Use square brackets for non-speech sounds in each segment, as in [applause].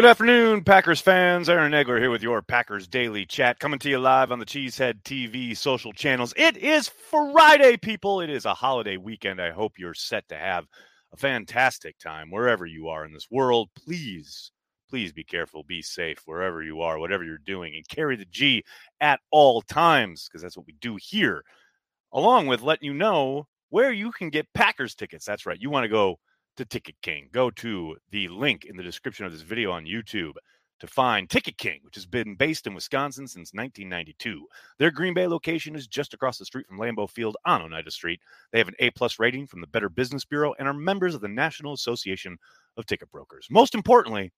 Good afternoon, Packers fans. Aaron Nagler here with your Packers Daily Chat, coming to you live on the Cheesehead TV social channels. It is Friday, people. It is a holiday weekend. I hope you're set to have a fantastic time wherever you are in this world. Please, please be careful, be safe wherever you are, whatever you're doing, and carry the G at all times because that's what we do here, along with letting you know where you can get Packers tickets. That's right. You want to go to Ticket King. Go to the link in the description of this video on YouTube to find Ticket King, which has been based in Wisconsin since 1992. Their Green Bay location is just across the street from Lambeau Field on Oneida Street. They have an A plus rating from the Better Business Bureau and are members of the National Association of Ticket Brokers. Most importantly,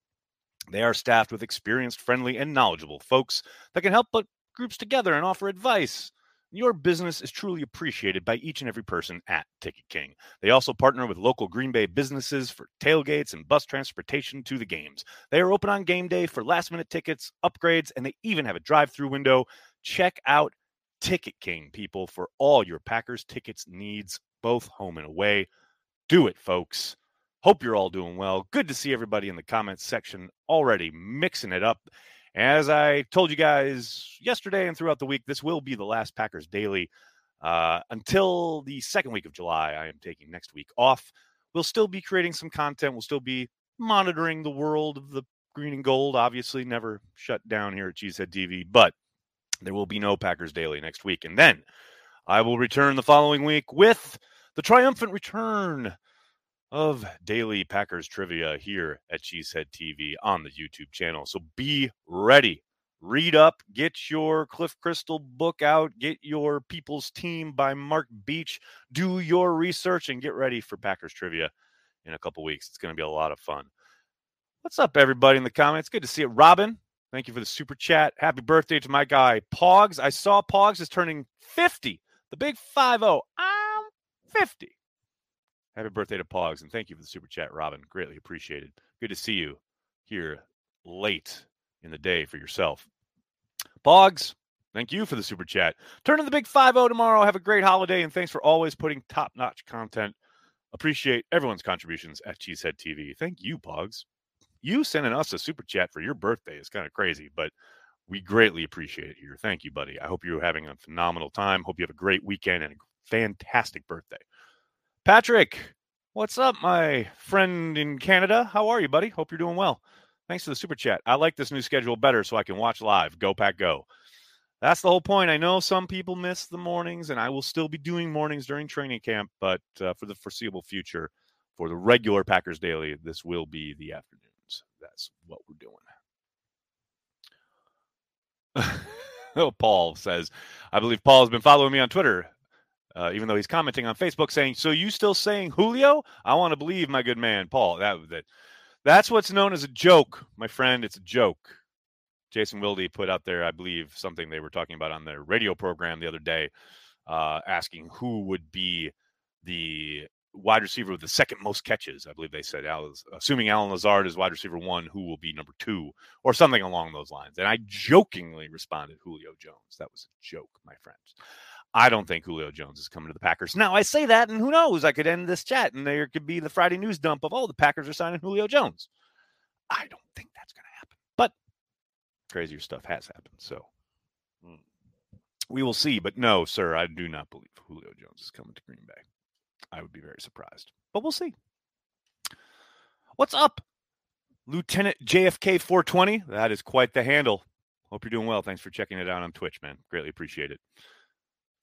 they are staffed with experienced, friendly, and knowledgeable folks that can help put groups together and offer advice. Your business is truly appreciated by each and every person at Ticket King. They also partner with local Green Bay businesses for tailgates and bus transportation to the games. They are open on game day for last minute tickets, upgrades, and they even have a drive through window. Check out Ticket King, people, for all your Packers tickets needs, both home and away. Do it, folks. Hope you're all doing well. Good to see everybody in the comments section already mixing it up. As I told you guys yesterday and throughout the week, this will be the last Packers Daily uh, until the second week of July. I am taking next week off. We'll still be creating some content. We'll still be monitoring the world of the green and gold. Obviously, never shut down here at Cheesehead TV, but there will be no Packers Daily next week. And then I will return the following week with the triumphant return of daily Packers trivia here at Cheesehead TV on the YouTube channel. So be ready. Read up, get your Cliff Christl book out, get your People's Team by Mark Beech, do your research, and get ready for Packers trivia in a couple weeks. It's going to be a lot of fun. What's up, everybody in the comments? Good to see it. Robin, thank you for the super chat. Happy birthday to my guy, Pogs. I saw Pogs is turning 50, the big 5 0. I'm 50. Happy birthday to Pogs, and thank you for the super chat, Robin. Greatly appreciated. Good to see you here late in the day for yourself. Pogs, thank you for the super chat. Turn to the big 5 0 tomorrow. Have a great holiday, and thanks for always putting top notch content. Appreciate everyone's contributions at Cheesehead TV. Thank you, Pogs. You sending us a super chat for your birthday is kind of crazy, but we greatly appreciate it here. Thank you, buddy. I hope you're having a phenomenal time. Hope you have a great weekend and a fantastic birthday. Patrick, what's up, my friend in Canada? How are you, buddy? Hope you're doing well. Thanks for the super chat. I like this new schedule better so I can watch live. Go, Pack, go. That's the whole point. I know some people miss the mornings, and I will still be doing mornings during training camp, but uh, for the foreseeable future, for the regular Packers Daily, this will be the afternoons. That's what we're doing. [laughs] oh, Paul says, I believe Paul has been following me on Twitter uh, even though he's commenting on Facebook saying, "So you still saying Julio?" I want to believe my good man Paul. That that that's what's known as a joke, my friend. It's a joke. Jason Wilde put out there, I believe, something they were talking about on their radio program the other day, uh, asking who would be the wide receiver with the second most catches. I believe they said, assuming Allen Lazard is wide receiver one, who will be number two, or something along those lines. And I jokingly responded, Julio Jones. That was a joke, my friends. I don't think Julio Jones is coming to the Packers. Now, I say that, and who knows? I could end this chat, and there could be the Friday news dump of, oh, the Packers are signing Julio Jones. I don't think that's going to happen, but crazier stuff has happened. So hmm, we will see. But no, sir, I do not believe Julio Jones is coming to Green Bay. I would be very surprised, but we'll see. What's up, Lieutenant JFK 420? That is quite the handle. Hope you're doing well. Thanks for checking it out on Twitch, man. Greatly appreciate it.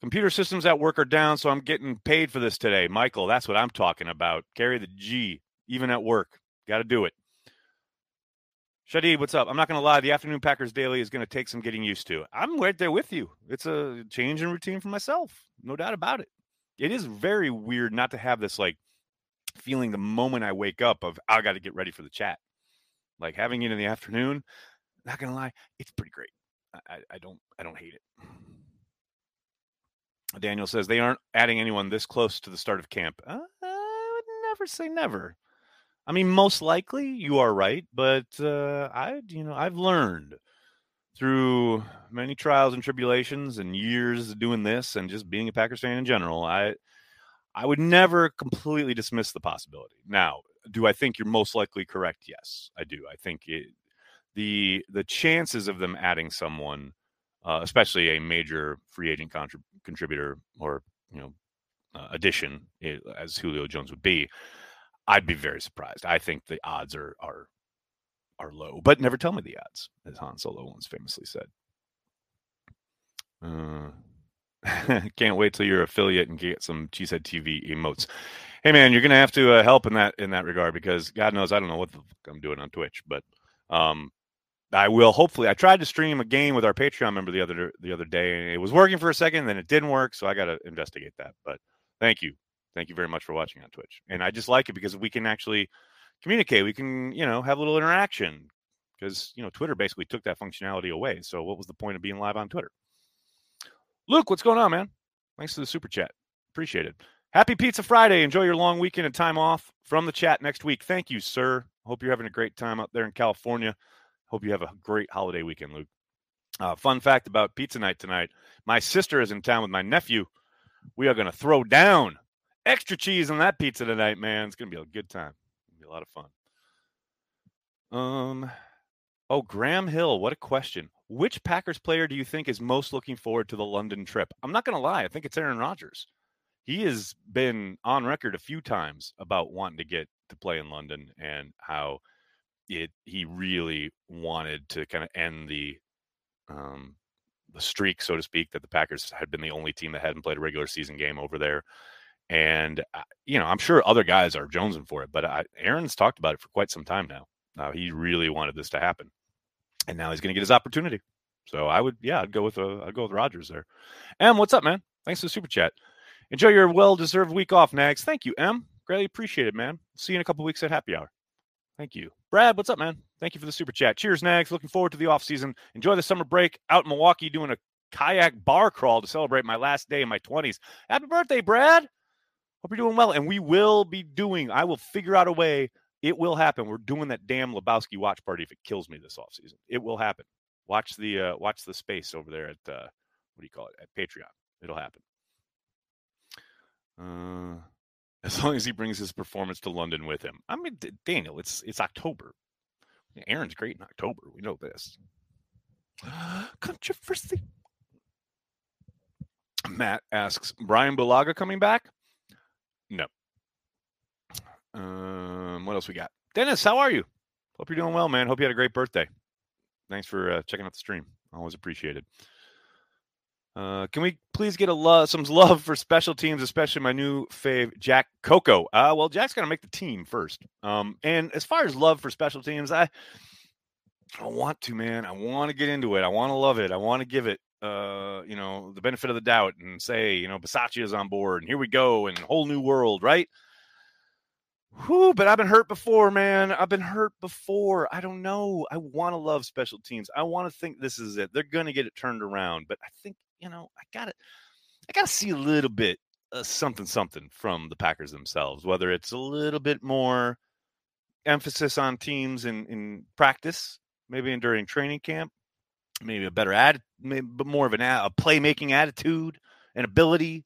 Computer systems at work are down, so I'm getting paid for this today. Michael, that's what I'm talking about. Carry the G, even at work. Got to do it. Shadid, what's up? I'm not going to lie. The afternoon Packers daily is going to take some getting used to. I'm right there with you. It's a change in routine for myself. No doubt about it. It is very weird not to have this like feeling the moment I wake up of I got to get ready for the chat. Like having it in the afternoon, not going to lie, it's pretty great. I, I don't I don't hate it. Daniel says they aren't adding anyone this close to the start of camp. Uh, I would never say never. I mean, most likely you are right, but uh, I, you know, I've learned through many trials and tribulations and years doing this and just being a Packers fan in general. I, I would never completely dismiss the possibility. Now, do I think you're most likely correct? Yes, I do. I think it, the the chances of them adding someone, uh, especially a major free agent contrib- contributor or you know uh, addition, eh, as Julio Jones would be, I'd be very surprised. I think the odds are are are low, but never tell me the odds, as Han Solo once famously said. Uh, [laughs] can't wait till you're affiliate and get some Cheesehead TV emotes. Hey man, you're gonna have to uh, help in that in that regard because God knows I don't know what I'm doing on Twitch, but um, I will hopefully. I tried to stream a game with our Patreon member the other the other day, and it was working for a second, then it didn't work, so I got to investigate that. But thank you, thank you very much for watching on Twitch, and I just like it because we can actually communicate. We can you know have a little interaction because you know Twitter basically took that functionality away. So what was the point of being live on Twitter? Luke, what's going on, man? Thanks for the super chat. Appreciate it. Happy Pizza Friday. Enjoy your long weekend and time off from the chat next week. Thank you, sir. Hope you're having a great time out there in California. Hope you have a great holiday weekend, Luke. Uh, fun fact about pizza night tonight my sister is in town with my nephew. We are going to throw down extra cheese on that pizza tonight, man. It's going to be a good time. It'll be a lot of fun. Um, oh, Graham Hill, what a question. Which Packers player do you think is most looking forward to the London trip? I'm not going to lie. I think it's Aaron Rodgers he has been on record a few times about wanting to get to play in London and how it he really wanted to kind of end the um the streak, so to speak, that the Packers had been the only team that hadn't played a regular season game over there. And uh, you know, I'm sure other guys are jonesing for it, but I, Aaron's talked about it for quite some time now. Uh, he really wanted this to happen, and now he's going to get his opportunity. So I would, yeah, I'd go with uh, I'd go with Rodgers there. Em, what's up, man? Thanks for the super chat. Enjoy your well deserved week off, Nags. Thank you, M. Greatly appreciate it, man. See you in a couple weeks at happy hour. Thank you. Brad, what's up, man? Thank you for the super chat. Cheers, Nags. Looking forward to the off season. Enjoy the summer break out in Milwaukee doing a kayak bar crawl to celebrate my last day in my 20s. Happy birthday, Brad. Hope you're doing well. And we will be doing, I will figure out a way. It will happen. We're doing that damn Lebowski watch party if it kills me this off season. It will happen. Watch the uh watch the space over there at uh what do you call it? At Patreon. It'll happen. Uh, as long as he brings his performance to London with him. I mean, Daniel, it's it's October. Aaron's great in October. We know this. [gasps] Controversy. Matt asks, Brian Bulaga coming back? No. Um, what else we got? Dennis, how are you? Hope you're doing well, man. Hope you had a great birthday. Thanks for uh, checking out the stream. Always appreciated. Uh, can we please get a love, some love for special teams, especially my new fave, Jack Coco? Uh, well, Jack's going to make the team first. Um, and as far as love for special teams, I, I want to, man. I want to get into it. I want to love it. I want to give it, uh, you know, the benefit of the doubt and say, you know, Bisaccia is on board and here we go and a whole new world, right? Whew, but I've been hurt before, man. I've been hurt before. I don't know. I want to love special teams. I want to think this is it. They're going to get it turned around, but I think you know, I got to, I got to see a little bit uh, something, something from the Packers themselves. Whether it's a little bit more emphasis on teams in in practice, maybe in during training camp, maybe a better ad, maybe more of an a playmaking attitude and ability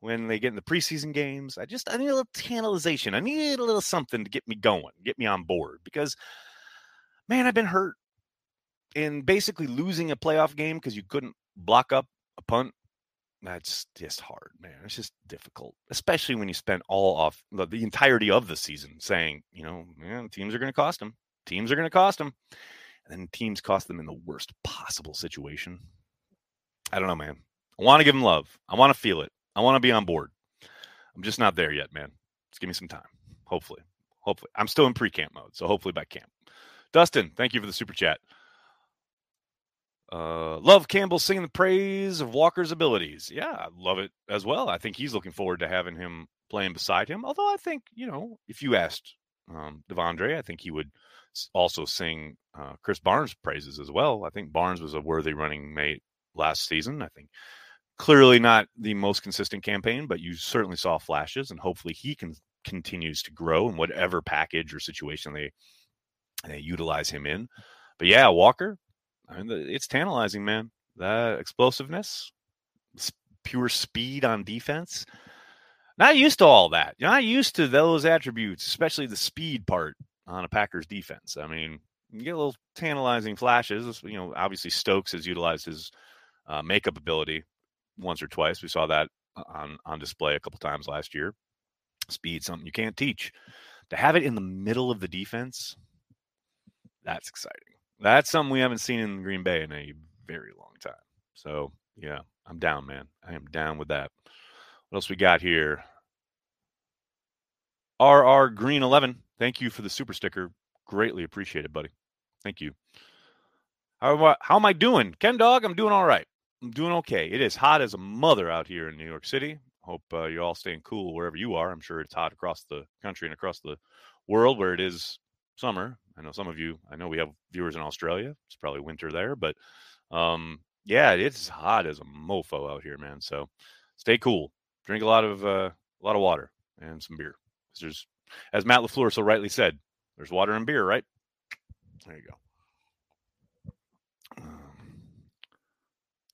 when they get in the preseason games. I just I need a little tantalization. I need a little something to get me going, get me on board because man, I've been hurt in basically losing a playoff game because you couldn't block up a punt, that's just hard, man. It's just difficult, especially when you spend all off the, entirety of the season saying, you know, man, teams are going to cost them. Teams are going to cost them. And then teams cost them in the worst possible situation. I don't know, man. I want to give them love. I want to feel it. I want to be on board. I'm just not there yet, man. Just give me some time. Hopefully. Hopefully. I'm still in pre camp mode. So hopefully by camp. Dustin, thank you for the super chat. Uh, love Campbell singing the praise of Walker's abilities. Yeah, I love it as well. I think he's looking forward to having him playing beside him. Although I think, you know, if you asked um, De'Vondre, I think he would also sing uh, Krys Barnes praises as well. I think Barnes was a worthy running mate last season. I think clearly not the most consistent campaign, but you certainly saw flashes, and hopefully he can continues to grow in whatever package or situation they they utilize him in. But yeah, Walker, I mean, it's tantalizing, man. That explosiveness, pure speed on defense. Not used to all that. You're not used to those attributes, especially the speed part on a Packers defense. I mean, You get little tantalizing flashes. You know, obviously Stokes has utilized his uh, makeup ability once or twice. We saw that on on display a couple times last year. Speed, something you can't teach. To have it in the middle of the defense, that's exciting. That's something we haven't seen in Green Bay in a very long time. So yeah, I'm down, man. I am down with that. What else we got here? RR Green 11. Thank you for the super sticker. Greatly appreciated, buddy. Thank you. How, how am I doing? Ken Dog, I'm doing all right. I'm doing okay. It is hot as a mother out here in New York City. Hope uh, you're all staying cool wherever you are. I'm sure it's hot across the country and across the world where it is summer. I know some of you, I know we have viewers in Australia. It's probably winter there, but um, yeah, it's hot as a mofo out here, man. So stay cool. Drink a lot of uh, a lot of water and some beer. There's, as Matt LaFleur so rightly said, there's water and beer, right? There you go. Um,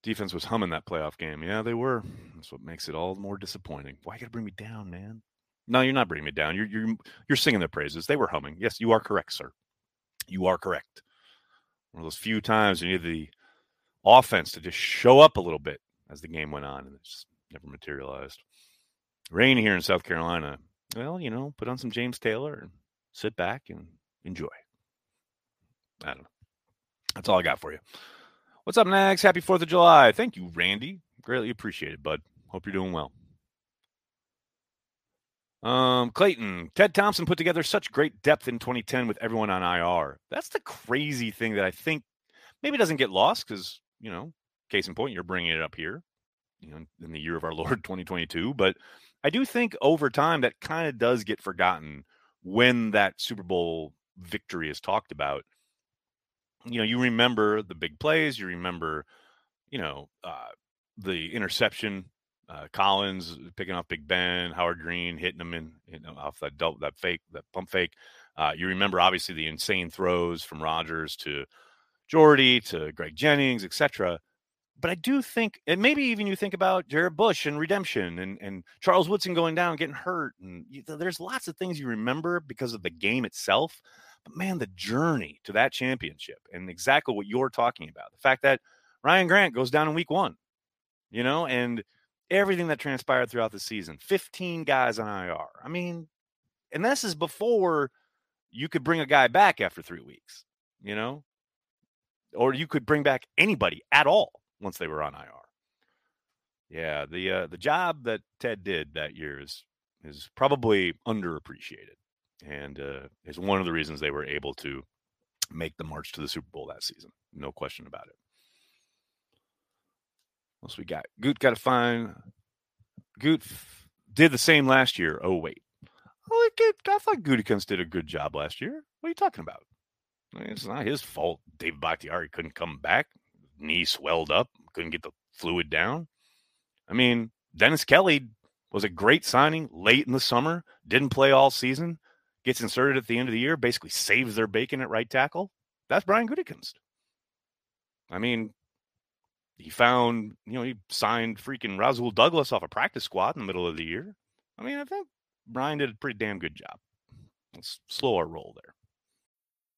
defense was humming that playoff game. Yeah, they were. That's what makes it all more disappointing. Why you gotta bring me down, man? No, you're not bringing me down. You're you're you're singing their praises. They were humming. Yes, you are correct, sir. You are correct. One of those few times you need the offense to just show up a little bit as the game went on, and it just never materialized. Rain here in South Carolina. Well, you know, put on some James Taylor and sit back and enjoy. I don't know. That's all I got for you. What's up, Nags? Happy 4th of July. Thank you, Randy. Greatly appreciated, bud. Hope you're doing well. Um, Clayton, Ted Thompson put together such great depth in 2010 with everyone on IR. That's the crazy thing that I think maybe doesn't get lost because, you know, case in point, you're bringing it up here, you know, in the year of our [laughs] Lord 2022. But I do think over time that kind of does get forgotten when that Super Bowl victory is talked about. You know, you remember the big plays, you remember, you know, uh, the interception, uh, Collins picking off Big Ben, Howard Green hitting them in, you know, off that double, that fake, that pump fake. Uh, you remember obviously the insane throws from Rodgers to Jordy to Greg Jennings, etc but I do think, and maybe even you think about Jarrett Bush and redemption and, and Charles Woodson going down, getting hurt. And you, there's lots of things you remember because of the game itself. But man, the journey to that championship and exactly what you're talking about the fact that Ryan Grant goes down in week one, you know, and everything that transpired throughout the season 15 guys on IR. I mean, and this is before you could bring a guy back after three weeks, you know, or you could bring back anybody at all once they were on IR. Yeah, the uh, the job that Ted did that year is is probably underappreciated, and uh, is one of the reasons they were able to make the march to the Super Bowl that season. No question about it. Else we got? Goot got to find. Goot f- did the same last year. Oh wait, oh I thought Gutekunst did a good job last year. What are you talking about? It's not his fault. David Bakhtiari couldn't come back knee swelled up, couldn't get the fluid down. I mean, Dennis Kelly was a great signing late in the summer, didn't play all season, gets inserted at the end of the year, basically saves their bacon at right tackle. That's Brian Gutekunst. I mean, he found, you know, he signed freaking Rasul Douglas off a practice squad in the middle of the year. I mean, I think Brian did a pretty damn good job. Let's slow our roll there.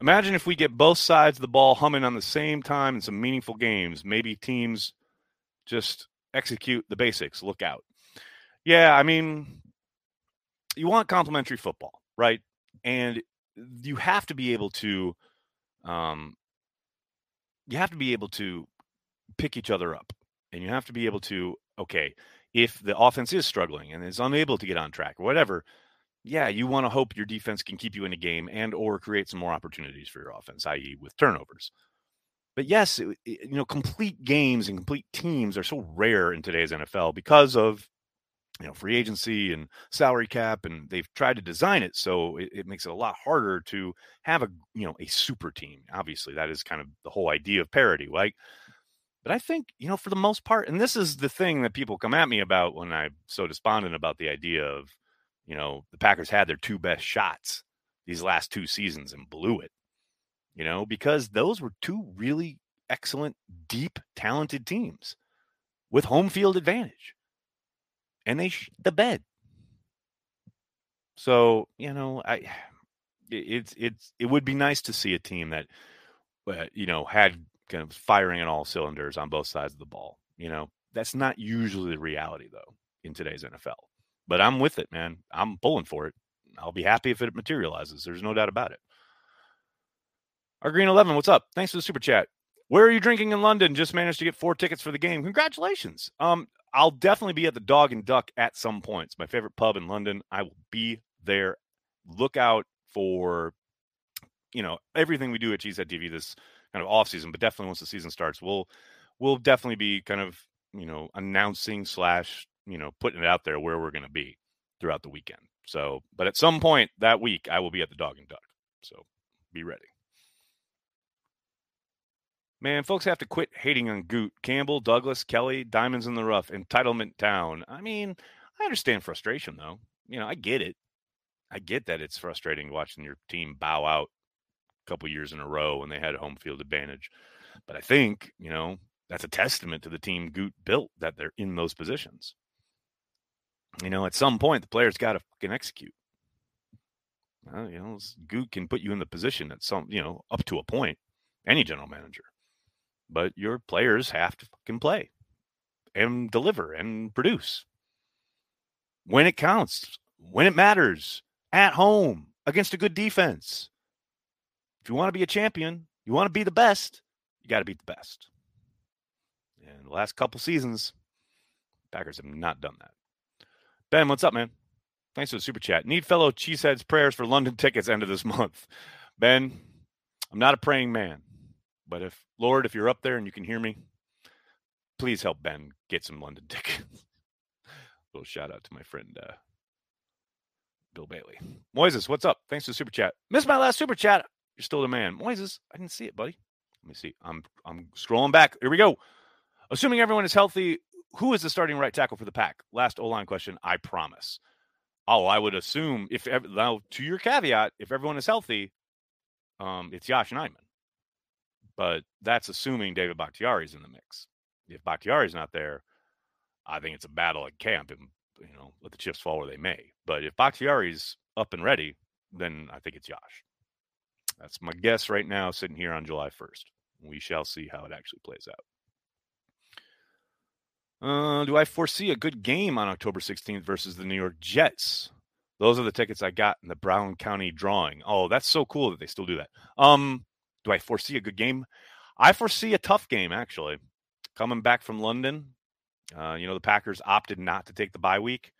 imagine if we get both sides of the ball humming on the same time in some meaningful games. Maybe teams just execute the basics. Look out. Yeah, I mean, you want complementary football, right? and you have to be able to, um, you have to be able to pick each other up, and you have to be able to okay if the offense is struggling and is unable to get on track whatever yeah, you want to hope your defense can keep you in a game and or create some more opportunities for your offense, i.e., with turnovers. But yes, it, you know, complete games and complete teams are so rare in today's NFL because of you know free agency and salary cap, and they've tried to design it so it, it makes it a lot harder to have a you know a super team. Obviously, that is kind of the whole idea of parity, right? But I think, you know, for the most part, and this is the thing that people come at me about when I'm so despondent about the idea of you know, the Packers had their two best shots these last two seasons and blew it, you know, because those were two really excellent, deep, talented teams with home field advantage. And they sh- the bed. So, you know, I [sighs] it's it's it would be nice to see a team that you know had kind of firing on all cylinders on both sides of the ball. You know, that's not usually the reality though in today's NFL but I'm with it, man. I'm pulling for it. I'll be happy if it materializes. There's no doubt about it. Our Green 11, what's up? Thanks for the super chat. Where are you drinking in London? Just managed to get four tickets for the game. Congratulations. Um, I'll definitely be at the Dog and Duck at some point. It's my favorite pub in London. I will be there. Look out for, you know, everything we do at Cheesehead TV this kind of off season, but definitely once the season starts, we'll we'll definitely be kind of you know announcing slash you know, putting it out there where we're going to be throughout the weekend. So, but at some point that week, I will be at the Dog and Duck. So be ready. Man, folks have to quit hating on Goot, Campbell, Douglas, Kelly, Diamonds in the Rough, Entitlement Town. I mean, I understand frustration, though. You know, I get it. I get that it's frustrating watching your team bow out a couple years in a row when they had a home field advantage. But I think, you know, that's a testament to the team Goot built that they're in those positions you know, at some point the players got to fucking execute. Well, you know, Goot can put you in the position at some, you know, up to a point, any general manager. But your players have to fucking play and deliver and produce when it counts, when it matters, at home against a good defense. If you want to be a champion, you want to be the best, you got to beat the best. And the last couple seasons, Packers have not done that. Ben, what's up, man? Thanks for the super chat. Need fellow cheeseheads prayers for London tickets end of this [laughs] month. Ben, I'm not a praying man, but if Lord, if you're up there and you can hear me, please help Ben get some London [laughs] tickets. little shout out to my friend uh, Bill Bailey. Moises, what's up? Thanks for the super chat. Missed my last super chat. You're still the man. Moises, I didn't see it, buddy. Let me see. I'm I'm scrolling back. Here we go. Assuming everyone is healthy, who is the starting right tackle for the pack? Last O line question, I promise. Oh, I would assume if now to your caveat, if everyone is healthy, um, it's Yosh Nijman. But that's assuming David Bakhtiari is in the mix. If Bakhtiari is not there, I think it's a battle at camp, and you know, let the chips fall where they may. But if Bakhtiari's up and ready, then I think it's Yosh. That's my guess right now, sitting here on July 1st. We shall see how it actually plays out. Uh, do I foresee a good game on October 16th versus the New York Jets? Those are the tickets I got in the Brown County drawing. Oh, that's so cool that they still do that. Um, do I foresee a good game? I foresee a tough game actually. Coming back from London, uh, you know the Packers opted not to take the bye week,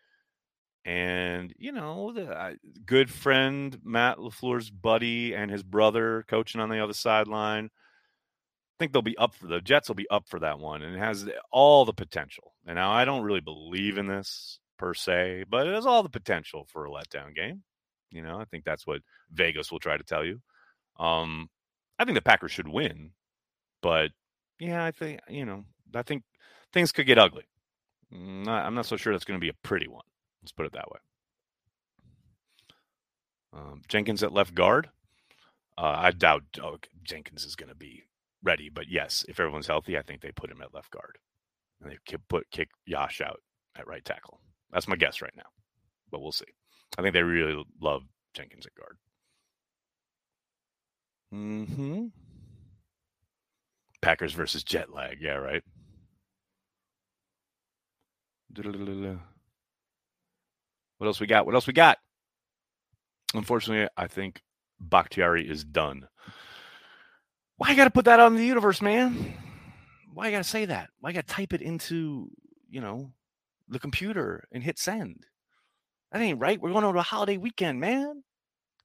and you know the uh, good friend Matt LaFleur's buddy and his brother coaching on the other sideline think they'll be up for the Jets will be up for that one, and it has all the potential. And now I don't really believe in this per se, but it has all the potential for a letdown game. You know, I think that's what Vegas will try to tell you. Um, I think the Packers should win, but yeah, I think you know, I think things could get ugly. I'm not, I'm not so sure that's going to be a pretty one. Let's put it that way. Um, Jenkins at left guard. Uh, I doubt oh, Jenkins is going to be ready. But yes, if everyone's healthy, I think they put him at left guard and they could put kick Yosh out at right tackle. That's my guess right now, but we'll see. I think they really love Jenkins at guard. Hmm. Packers versus jet lag. Yeah, right. What else we got? What else we got? Unfortunately, I think Bakhtiari is done. Why you got to put that out in the universe, man? Why you got to say that? Why you got to type it into, you know, the computer and hit send? That ain't right. We're going on a holiday weekend, man.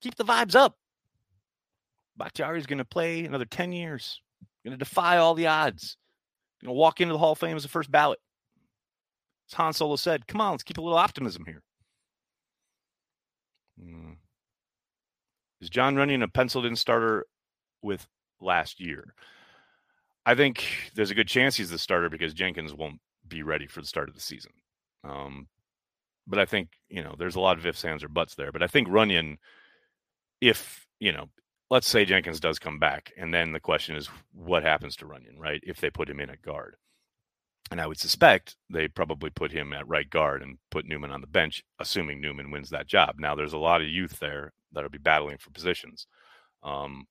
Keep the vibes up. Bakhtiari's going to play another 10 years. Going to defy all the odds. Going to walk into the Hall of Fame as the first ballot. As Han Solo said, come on, let's keep a little optimism here. Hmm. Is Jon Runyan a penciled in starter with last year? I think there's a good chance he's the starter because Jenkins won't be ready for the start of the season. Um, but I think, you know, there's a lot of ifs, ands, or buts there. But I think Runyan, if, you know, let's say Jenkins does come back, and then the question is what happens to Runyan, right? If they put him in at guard. And I would suspect they probably put him at right guard and put Newman on the bench, assuming Newman wins that job. Now, there's a lot of youth there that'll be battling for positions. Um,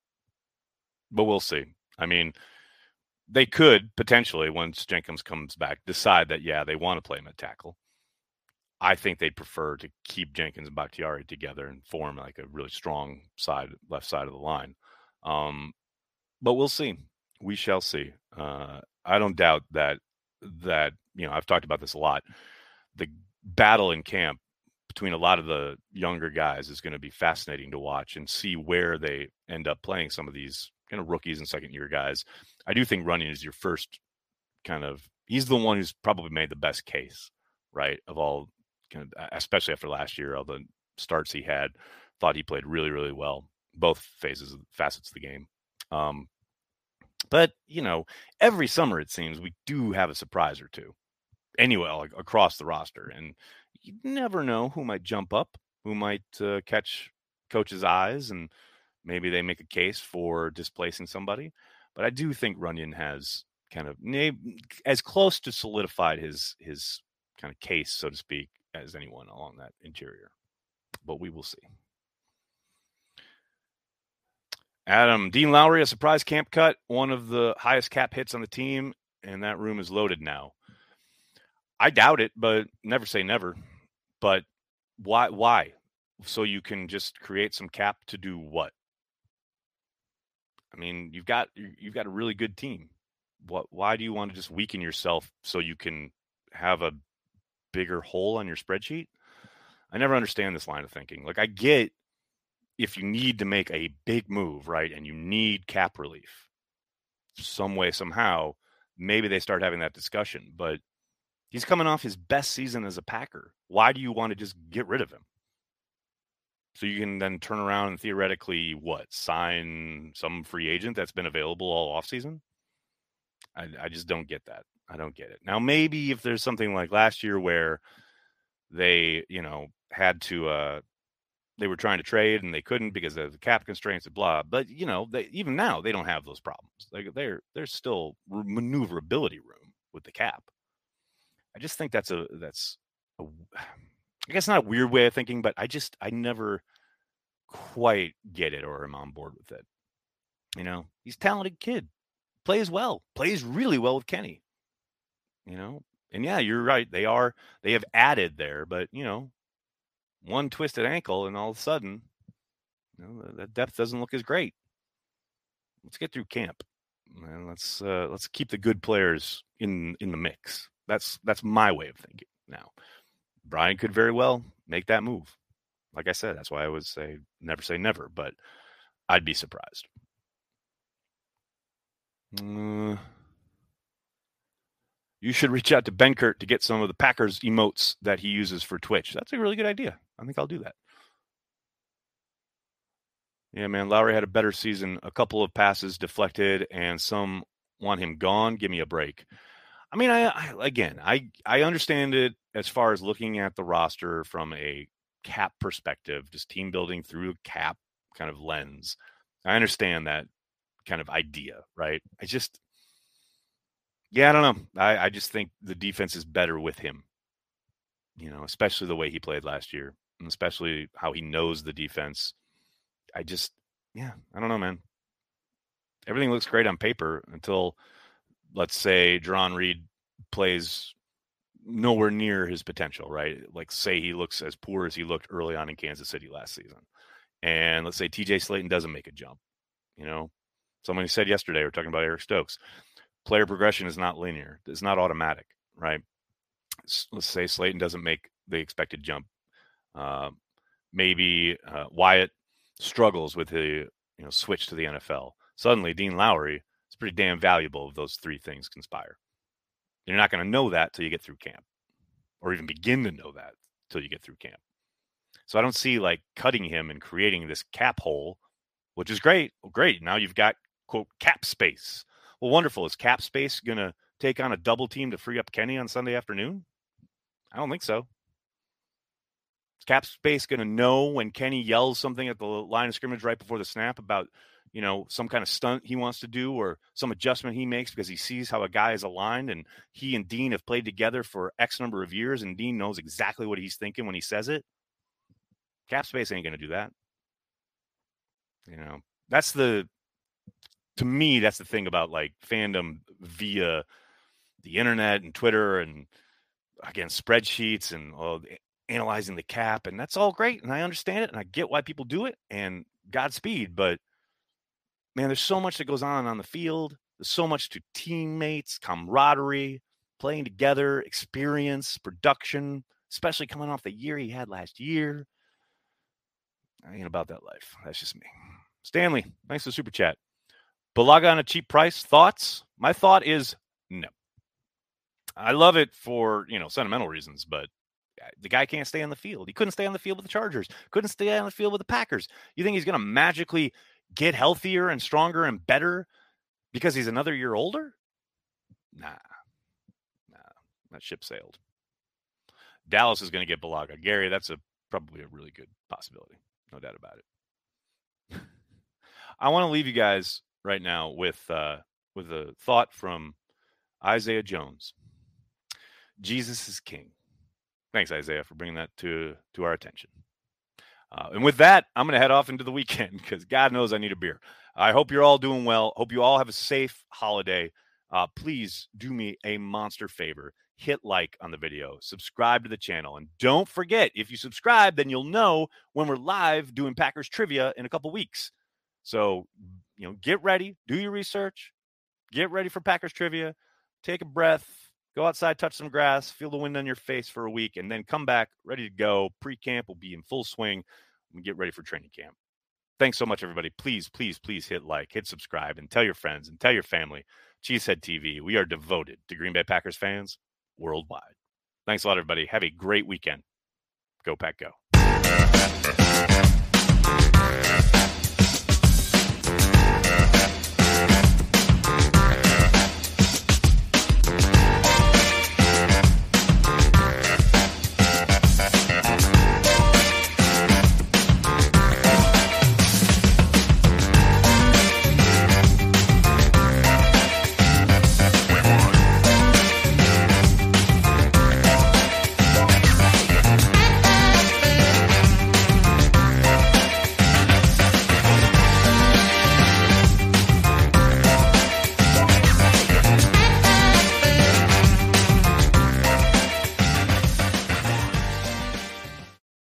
but we'll see. I mean, they could potentially, once Jenkins comes back, decide that, yeah, they want to play him at tackle. I think they'd prefer to keep Jenkins and Bakhtiari together and form like a really strong side, left side of the line. Um, but we'll see. We shall see. Uh, I don't doubt that that you know I've talked about this a lot. The battle in camp between a lot of the younger guys is going to be fascinating to watch and see where they end up playing some of these kind of rookies and second year guys. I do think Runyan is your first kind of he's the one who's probably made the best case, right? Of all kind of especially after last year, all the starts he had, thought he played really, really well, both phases facets of the game. Um, but you know, every summer it seems we do have a surprise or two, anyway, like, across the roster, and you never know who might jump up, who might uh, catch coach's eyes, and maybe they make a case for displacing somebody. But I do think Runyan has kind of as close to solidified his his kind of case, so to speak, as anyone along that interior. But we will see. Adam, Dean Lowry, a surprise camp cut, one of the highest cap hits on the team, and that room is loaded now. I doubt it, but never say never. But why why? So you can just create some cap to do what? I mean, you've got you've got a really good team. What why do you want to just weaken yourself so you can have a bigger hole on your spreadsheet? I never understand this line of thinking. Like I get if you need to make a big move, right, and you need cap relief some way, somehow, maybe they start having that discussion. But he's coming off his best season as a Packer. Why do you want to just get rid of him? So you can then turn around and theoretically what sign some free agent that's been available all offseason? I, I just don't get that. I don't get it. Now maybe if there's something like last year where they, you know, had to uh they were trying to trade and they couldn't because of the cap constraints and blah. But you know, they even now they don't have those problems. Like they're there's still maneuverability room with the cap. I just think that's a that's a [sighs] [sighs] I guess not a weird way of thinking, but I just I never quite get it or am on board with it. You know, he's talented kid, plays well, plays really well with Kenny. You know, and yeah, you're right. They are they have added there, but you know, one twisted ankle, and all of a sudden, you know, that depth doesn't look as great. Let's get through camp, and let's uh, let's keep the good players in in the mix. That's that's my way of thinking now. Brian could very well make that move. Like I said, that's why I would say never say never, but I'd be surprised. Uh, you should reach out to Ben Benkert to get some of the Packers emotes that he uses for Twitch. That's a really good idea. I think I'll do that. Yeah, man. Lowry had a better season. A couple of passes deflected, and some want him gone. Give me a break. I mean, I, I again, I I understand it as far as looking at the roster from a cap perspective, just team building through cap kind of lens. I understand that kind of idea, right? I just yeah, I don't know. I, I just think the defense is better with him. You know, especially the way he played last year, and especially how he knows the defense. I just, yeah, I don't know, man. Everything looks great on paper until, let's say, Jarran Reed plays nowhere near his potential, right? Like, say he looks as poor as he looked early on in Kansas City last season. and let's say TJ Slaton doesn't make a jump, you know, somebody said yesterday, we are talking about Eric Stokes, player progression is not linear, it's not automatic, right? Let's say Slaton doesn't make the expected jump. Uh, maybe uh, Wyatt struggles with the you know switch to the NFL. Suddenly, Dean Lowry pretty damn valuable if those three things conspire. You're not going to know that till you get through camp, or even begin to know that till you get through camp. So I don't see like cutting him and creating this cap hole, which is great. Well, great. Now you've got quote cap space. Well, wonderful. Is cap space going to take on a double team to free up Kenny on Sunday afternoon? I don't think so. Is cap space going to know when Kenny yells something at the line of scrimmage right before the snap about, you know, some kind of stunt he wants to do or some adjustment he makes because he sees how a guy is aligned and he and Dean have played together for X number of years and Dean knows exactly what he's thinking when he says it? Cap space ain't going to do that. You know, that's the, to me, that's the thing about like fandom via the internet and Twitter and again, spreadsheets and all the, analyzing the cap, and that's all great, and I understand it, and I get why people do it, and Godspeed. But man, there's so much that goes on on the field. There's so much to teammates, camaraderie, playing together, experience, production, especially coming off the year he had last year. I ain't about that life. That's just me. Stanley, thanks for the super chat. Bulaga on a cheap price. Thoughts? My thought is no. I love it for you know sentimental reasons, but uh, the guy can't stay on the field. He couldn't stay on the field with the Chargers, couldn't stay on the field with the Packers. You think he's going to magically get healthier and stronger and better because he's another year older? Nah, nah, that ship sailed. Dallas is going to get Bulaga. Gary, that's a probably a really good possibility, no doubt about it. [laughs] I want to leave you guys right now with uh, with a thought from Isaiah Jones. Jesus is King. Thanks, Isaiah, for bringing that to to our attention. Uh, and with that, I'm going to head off into the weekend because God knows I need a beer. I hope you're all doing well. Hope you all have a safe holiday. Uh, please do me a monster favor. Hit like on the video, subscribe to the channel, and don't forget if you subscribe, then you'll know when we're live doing Packers trivia in a couple weeks. So, you know, get ready, do your research, get ready for Packers trivia, take a breath, Go outside, touch some grass, feel the wind on your face for a week, and then come back ready to go. Pre camp will be in full swing and get ready for training camp. Thanks so much, everybody. Please, please, please hit like, hit subscribe, and tell your friends and tell your family. Cheesehead TV, we are devoted to Green Bay Packers fans worldwide. Thanks a lot, everybody. Have a great weekend. Go, Pack, go.